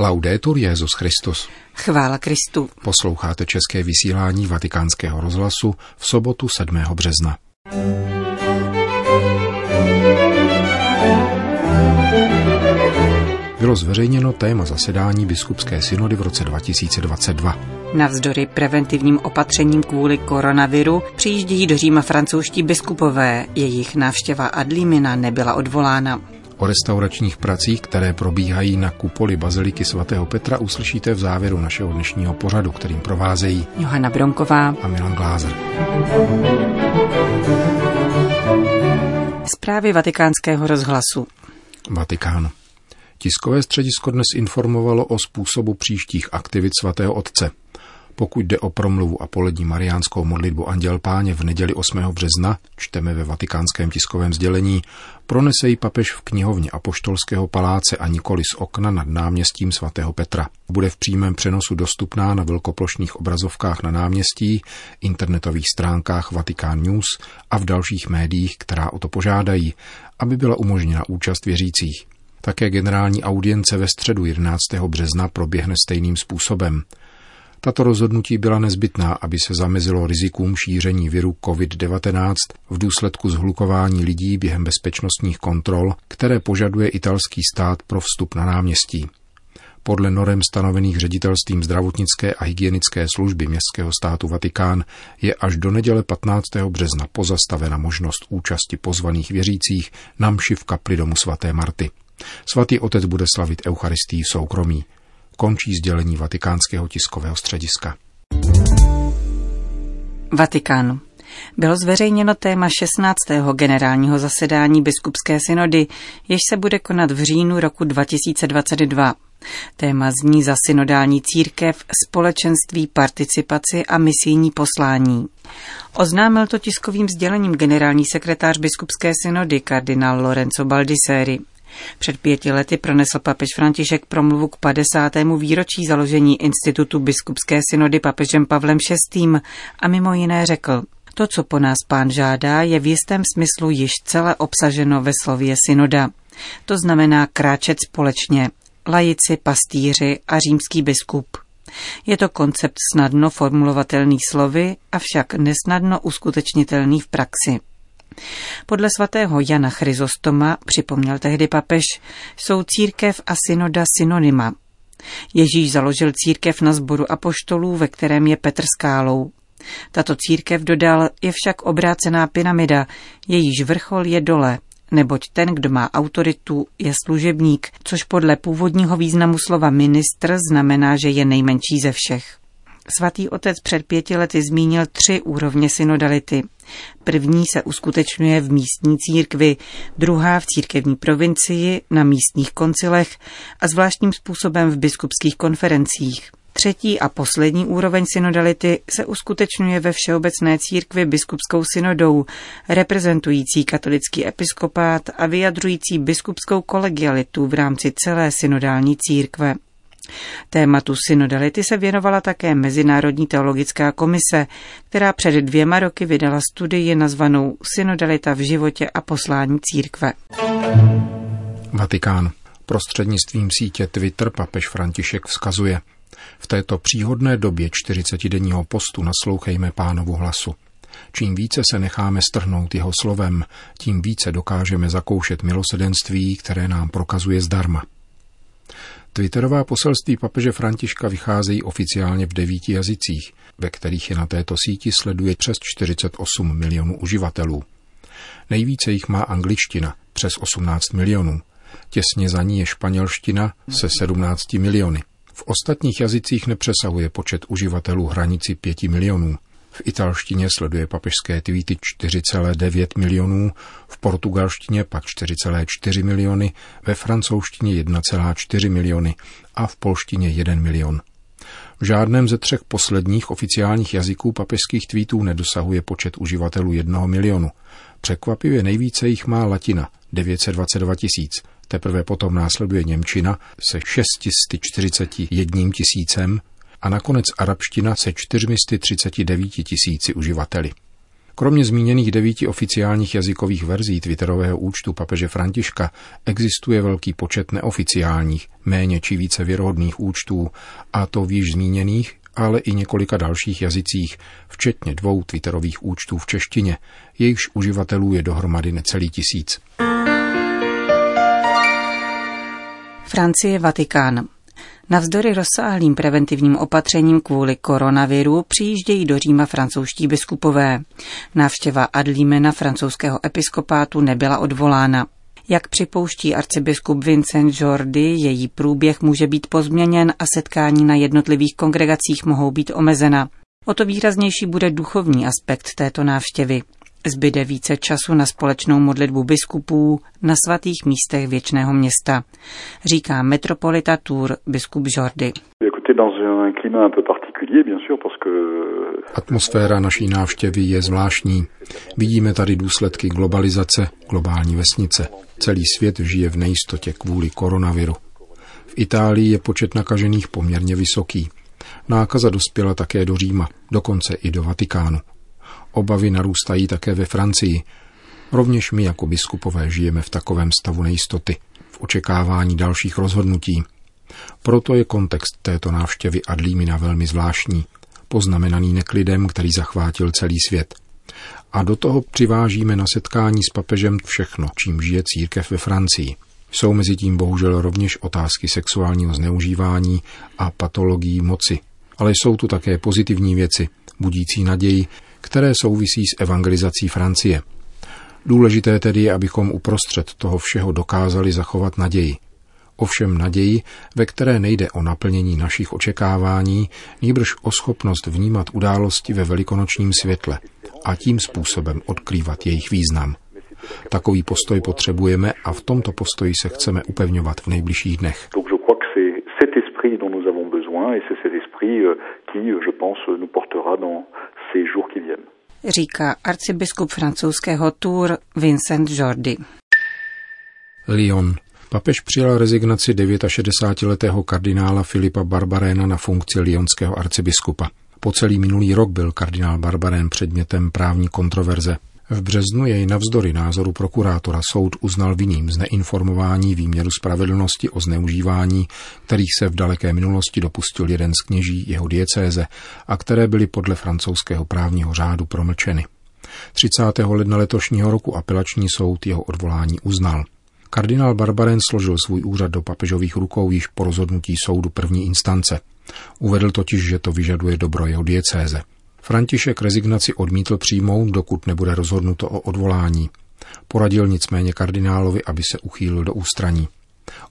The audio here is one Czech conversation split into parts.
Laudetur Jezus Christus. Chvála Kristu. Posloucháte české vysílání Vatikánského rozhlasu v sobotu 7. března. Bylo zveřejněno téma zasedání biskupské synody v roce 2022. Navzdory preventivním opatřením kvůli koronaviru přijíždějí do Říma francouzští biskupové. Jejich návštěva Adlímina nebyla odvolána. O restauračních pracích, které probíhají na kupoli Baziliky svatého Petra, uslyšíte v závěru našeho dnešního pořadu, kterým provázejí Johana Bronková a Milan Glázer. Zprávy vatikánského rozhlasu. Vatikán. Tiskové středisko dnes informovalo o způsobu příštích aktivit svatého otce. Pokud jde o promluvu a polední mariánskou modlitbu Anděl Páně v neděli 8. března, čteme ve vatikánském tiskovém sdělení, pronese ji papež v knihovně Apoštolského paláce a nikoli z okna nad náměstím svatého Petra. Bude v přímém přenosu dostupná na velkoplošných obrazovkách na náměstí, internetových stránkách Vatikán News a v dalších médiích, která o to požádají, aby byla umožněna účast věřících. Také generální audience ve středu 11. března proběhne stejným způsobem. Tato rozhodnutí byla nezbytná, aby se zamezilo rizikům šíření viru COVID-19 v důsledku zhlukování lidí během bezpečnostních kontrol, které požaduje italský stát pro vstup na náměstí. Podle norem stanovených ředitelstvím zdravotnické a hygienické služby městského státu Vatikán je až do neděle 15. března pozastavena možnost účasti pozvaných věřících na mši v kapli domu svaté Marty. Svatý otec bude slavit Eucharistii v soukromí. Končí sdělení vatikánského tiskového střediska. Vatikán. Bylo zveřejněno téma 16. generálního zasedání biskupské synody, jež se bude konat v říjnu roku 2022. Téma zní za synodální církev, společenství, participaci a misijní poslání. Oznámil to tiskovým sdělením generální sekretář biskupské synody kardinál Lorenzo Baldisseri. Před pěti lety pronesl papež František promluvu k 50. výročí založení Institutu biskupské synody papežem Pavlem VI. a mimo jiné řekl, to, co po nás pán žádá, je v jistém smyslu již celé obsaženo ve slově synoda. To znamená kráčet společně, lajici, pastýři a římský biskup. Je to koncept snadno formulovatelný slovy, avšak nesnadno uskutečnitelný v praxi. Podle svatého Jana Chryzostoma, připomněl tehdy papež, jsou církev a synoda synonyma. Ježíš založil církev na sboru apoštolů, ve kterém je Petr skálou. Tato církev, dodal, je však obrácená pyramida, jejíž vrchol je dole, neboť ten, kdo má autoritu, je služebník, což podle původního významu slova ministr znamená, že je nejmenší ze všech. Svatý otec před pěti lety zmínil tři úrovně synodality. První se uskutečňuje v místní církvi, druhá v církevní provincii, na místních koncilech a zvláštním způsobem v biskupských konferencích. Třetí a poslední úroveň synodality se uskutečňuje ve Všeobecné církvi biskupskou synodou, reprezentující katolický episkopát a vyjadřující biskupskou kolegialitu v rámci celé synodální církve. Tématu synodality se věnovala také Mezinárodní teologická komise, která před dvěma roky vydala studii nazvanou Synodalita v životě a poslání církve. Vatikán. Prostřednictvím sítě Twitter papež František vzkazuje V této příhodné době 40-denního postu naslouchejme pánovu hlasu. Čím více se necháme strhnout jeho slovem, tím více dokážeme zakoušet milosedenství, které nám prokazuje zdarma. Twitterová poselství papeže Františka vycházejí oficiálně v devíti jazycích, ve kterých je na této síti sleduje přes 48 milionů uživatelů. Nejvíce jich má angličtina, přes 18 milionů. Těsně za ní je španělština se 17 miliony. V ostatních jazycích nepřesahuje počet uživatelů hranici 5 milionů. V italštině sleduje papežské tweety 4,9 milionů, v portugalštině pak 4,4 miliony, ve francouzštině 1,4 miliony a v polštině 1 milion. V žádném ze třech posledních oficiálních jazyků papežských tweetů nedosahuje počet uživatelů jednoho milionu. Překvapivě nejvíce jich má latina, 922 tisíc. Teprve potom následuje Němčina se 641 tisícem a nakonec arabština se 439 tisíci uživateli. Kromě zmíněných devíti oficiálních jazykových verzí Twitterového účtu papeže Františka existuje velký počet neoficiálních, méně či více věrohodných účtů, a to v již zmíněných, ale i několika dalších jazycích, včetně dvou Twitterových účtů v češtině, jejichž uživatelů je dohromady necelý tisíc. Francie Vatikán. Navzdory rozsáhlým preventivním opatřením kvůli koronaviru přijíždějí do Říma francouzští biskupové. Návštěva Adlímena francouzského episkopátu nebyla odvolána. Jak připouští arcibiskup Vincent Jordy, její průběh může být pozměněn a setkání na jednotlivých kongregacích mohou být omezena. O to výraznější bude duchovní aspekt této návštěvy. Zbyde více času na společnou modlitbu biskupů na svatých místech věčného města, říká metropolita Tour biskup Jordy. Atmosféra naší návštěvy je zvláštní. Vidíme tady důsledky globalizace, globální vesnice. Celý svět žije v nejistotě kvůli koronaviru. V Itálii je počet nakažených poměrně vysoký. Nákaza dospěla také do Říma, dokonce i do Vatikánu. Obavy narůstají také ve Francii. Rovněž my jako biskupové žijeme v takovém stavu nejistoty, v očekávání dalších rozhodnutí. Proto je kontext této návštěvy Adlímina velmi zvláštní, poznamenaný neklidem, který zachvátil celý svět. A do toho přivážíme na setkání s papežem všechno, čím žije církev ve Francii. Jsou mezi tím bohužel rovněž otázky sexuálního zneužívání a patologií moci. Ale jsou tu také pozitivní věci, budící naději, které souvisí s evangelizací Francie. Důležité tedy je, abychom uprostřed toho všeho dokázali zachovat naději. Ovšem naději, ve které nejde o naplnění našich očekávání, nýbrž o schopnost vnímat události ve velikonočním světle a tím způsobem odkrývat jejich význam. Takový postoj potřebujeme a v tomto postoji se chceme upevňovat v nejbližších dnech. et c'est cet esprit euh, qui, je pense, nous portera dans ces jours qui viennent. Říká arcibiskup francouzského Tour Vincent Jordi. Lyon. Papež přijal rezignaci 69-letého kardinála Filipa Barbaréna na funkci lyonského arcibiskupa. Po celý minulý rok byl kardinál Barbarén předmětem právní kontroverze. V březnu jej navzdory názoru prokurátora soud uznal vinným z neinformování výměru spravedlnosti o zneužívání, kterých se v daleké minulosti dopustil jeden z kněží jeho diecéze a které byly podle francouzského právního řádu promlčeny. 30. ledna letošního roku apelační soud jeho odvolání uznal. Kardinál Barbaren složil svůj úřad do papežových rukou již po rozhodnutí soudu první instance. Uvedl totiž, že to vyžaduje dobro jeho diecéze. František rezignaci odmítl přijmout, dokud nebude rozhodnuto o odvolání. Poradil nicméně kardinálovi, aby se uchýlil do ústraní.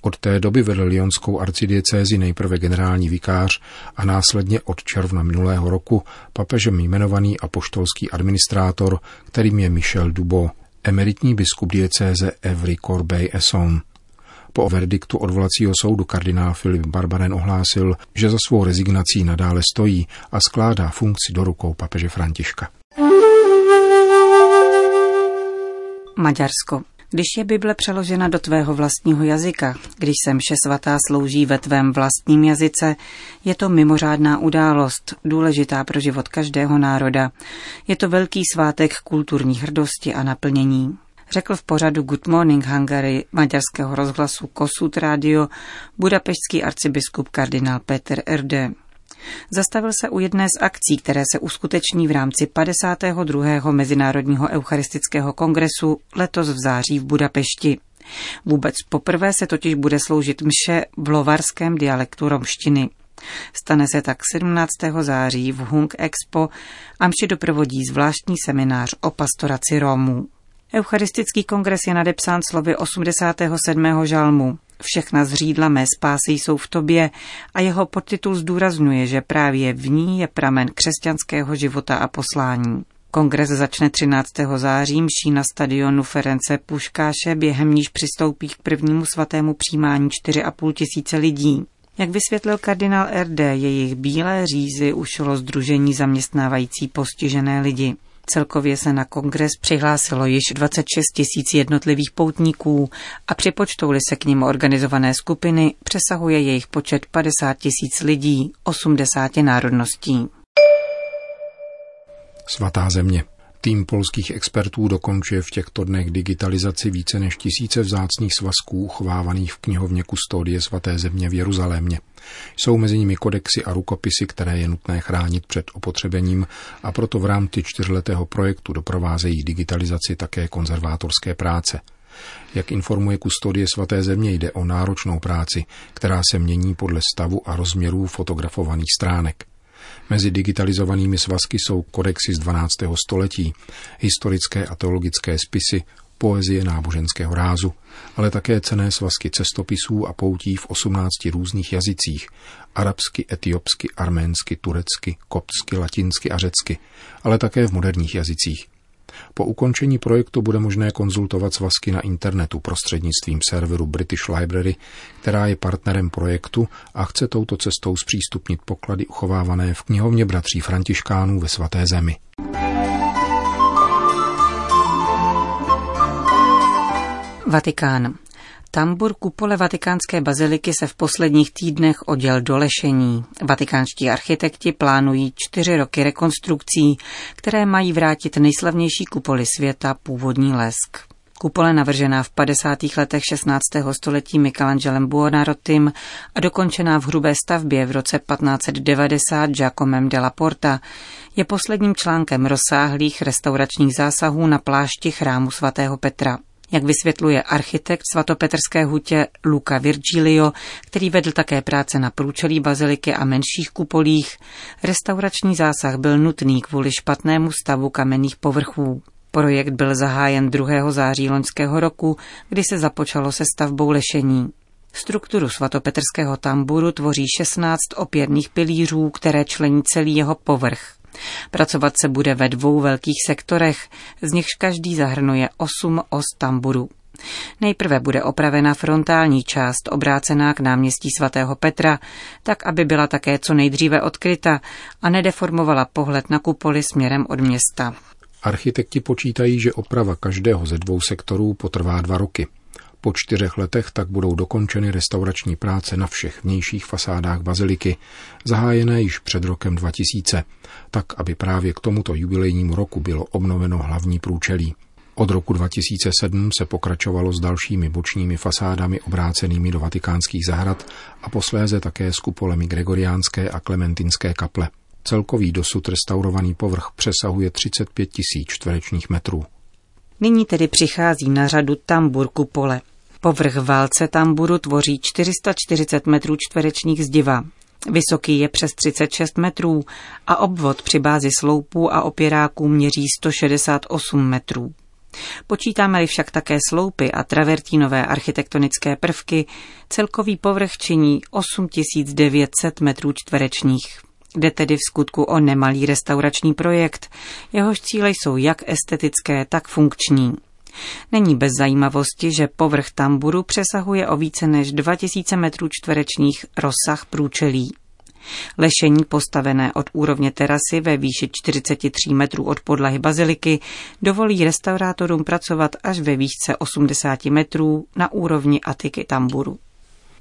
Od té doby vedl Lyonskou arcidiecézi nejprve generální vikář a následně od června minulého roku papežem jmenovaný apoštolský administrátor, kterým je Michel Dubo, emeritní biskup diecéze Evry Corbeil-Essonne. Po verdiktu odvolacího soudu kardinál Filip Barbaren ohlásil, že za svou rezignací nadále stojí a skládá funkci do rukou papeže Františka. Maďarsko. Když je Bible přeložena do tvého vlastního jazyka, když se mše svatá slouží ve tvém vlastním jazyce, je to mimořádná událost, důležitá pro život každého národa. Je to velký svátek kulturní hrdosti a naplnění řekl v pořadu Good Morning Hungary maďarského rozhlasu Kossuth Radio budapeštský arcibiskup kardinál Peter Erde. Zastavil se u jedné z akcí, které se uskuteční v rámci 52. Mezinárodního eucharistického kongresu letos v září v Budapešti. Vůbec poprvé se totiž bude sloužit mše v lovarském dialektu romštiny. Stane se tak 17. září v Hung Expo a mši doprovodí zvláštní seminář o pastoraci Romů. Eucharistický kongres je nadepsán slovy 87. žalmu. Všechna zřídla mé spásy jsou v tobě a jeho podtitul zdůrazňuje, že právě v ní je pramen křesťanského života a poslání. Kongres začne 13. září mší na stadionu Ference Puškáše, během níž přistoupí k prvnímu svatému přijímání 4,5 tisíce lidí. Jak vysvětlil kardinál RD, jejich bílé řízy ušlo združení zaměstnávající postižené lidi. Celkově se na kongres přihlásilo již 26 tisíc jednotlivých poutníků a připočtou-li se k ním organizované skupiny, přesahuje jejich počet 50 tisíc lidí, 80 národností. Svatá země. Tým polských expertů dokončuje v těchto dnech digitalizaci více než tisíce vzácných svazků uchovávaných v knihovně Kustodie svaté země v Jeruzalémě. Jsou mezi nimi kodexy a rukopisy, které je nutné chránit před opotřebením a proto v rámci čtyřletého projektu doprovázejí digitalizaci také konzervátorské práce. Jak informuje kustodie svaté země, jde o náročnou práci, která se mění podle stavu a rozměrů fotografovaných stránek. Mezi digitalizovanými svazky jsou kodexy z 12. století, historické a teologické spisy, poezie náboženského rázu, ale také cené svazky cestopisů a poutí v 18 různých jazycích, arabsky, etiopsky, arménsky, turecky, kopsky, latinsky a řecky, ale také v moderních jazycích. Po ukončení projektu bude možné konzultovat svazky na internetu prostřednictvím serveru British Library, která je partnerem projektu a chce touto cestou zpřístupnit poklady uchovávané v knihovně bratří Františkánů ve svaté zemi. Vatikán. Tambur kupole vatikánské baziliky se v posledních týdnech oděl do lešení. Vatikánští architekti plánují čtyři roky rekonstrukcí, které mají vrátit nejslavnější kupoli světa původní lesk. Kupole navržená v 50. letech 16. století Michelangelem Buonarrotim a dokončená v hrubé stavbě v roce 1590 Giacomem della Porta je posledním článkem rozsáhlých restauračních zásahů na plášti chrámu svatého Petra jak vysvětluje architekt svatopetrské hutě Luca Virgilio, který vedl také práce na průčelí baziliky a menších kupolích, restaurační zásah byl nutný kvůli špatnému stavu kamenných povrchů. Projekt byl zahájen 2. září loňského roku, kdy se započalo se stavbou lešení. Strukturu svatopetrského tamburu tvoří 16 opěrných pilířů, které člení celý jeho povrch. Pracovat se bude ve dvou velkých sektorech, z nichž každý zahrnuje osm os tamburů. Nejprve bude opravena frontální část obrácená k náměstí svatého Petra, tak aby byla také co nejdříve odkryta a nedeformovala pohled na kupoli směrem od města. Architekti počítají, že oprava každého ze dvou sektorů potrvá dva roky. Po čtyřech letech tak budou dokončeny restaurační práce na všech vnějších fasádách baziliky, zahájené již před rokem 2000, tak aby právě k tomuto jubilejnímu roku bylo obnoveno hlavní průčelí. Od roku 2007 se pokračovalo s dalšími bočními fasádami obrácenými do vatikánských zahrad a posléze také s kupolemi gregoriánské a klementinské kaple. Celkový dosud restaurovaný povrch přesahuje 35 tisíc čtverečních metrů. Nyní tedy přichází na řadu tambur kupole. Povrch válce tamburu tvoří 440 metrů čtverečních zdiva. Vysoký je přes 36 metrů a obvod při bázi sloupů a opěráků měří 168 metrů. Počítáme-li však také sloupy a travertínové architektonické prvky, celkový povrch činí 8900 metrů čtverečních. Jde tedy v skutku o nemalý restaurační projekt, jehož cíle jsou jak estetické, tak funkční. Není bez zajímavosti, že povrch tamburu přesahuje o více než 2000 metrů čtverečních rozsah průčelí. Lešení postavené od úrovně terasy ve výši 43 metrů od podlahy baziliky dovolí restaurátorům pracovat až ve výšce 80 metrů na úrovni atiky tamburu.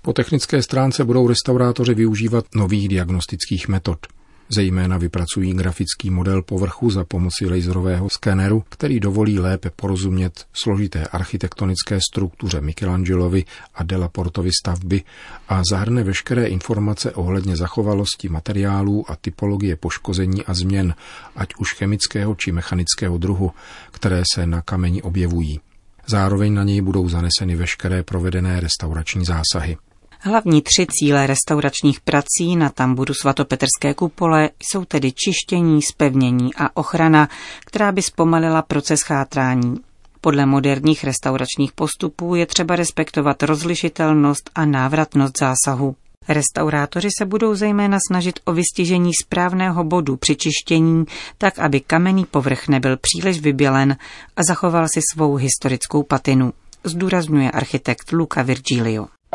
Po technické stránce budou restaurátoři využívat nových diagnostických metod. Zejména vypracují grafický model povrchu za pomoci laserového skeneru, který dovolí lépe porozumět složité architektonické struktuře Michelangelovi a Delaportovy stavby a zahrne veškeré informace ohledně zachovalosti materiálů a typologie poškození a změn, ať už chemického či mechanického druhu, které se na kameni objevují. Zároveň na něj budou zaneseny veškeré provedené restaurační zásahy. Hlavní tři cíle restauračních prací na tamburu svatopetrské kupole jsou tedy čištění, spevnění a ochrana, která by zpomalila proces chátrání. Podle moderních restauračních postupů je třeba respektovat rozlišitelnost a návratnost zásahu. Restaurátoři se budou zejména snažit o vystižení správného bodu při čištění, tak aby kamenný povrch nebyl příliš vybělen a zachoval si svou historickou patinu, zdůrazňuje architekt Luca Virgilio.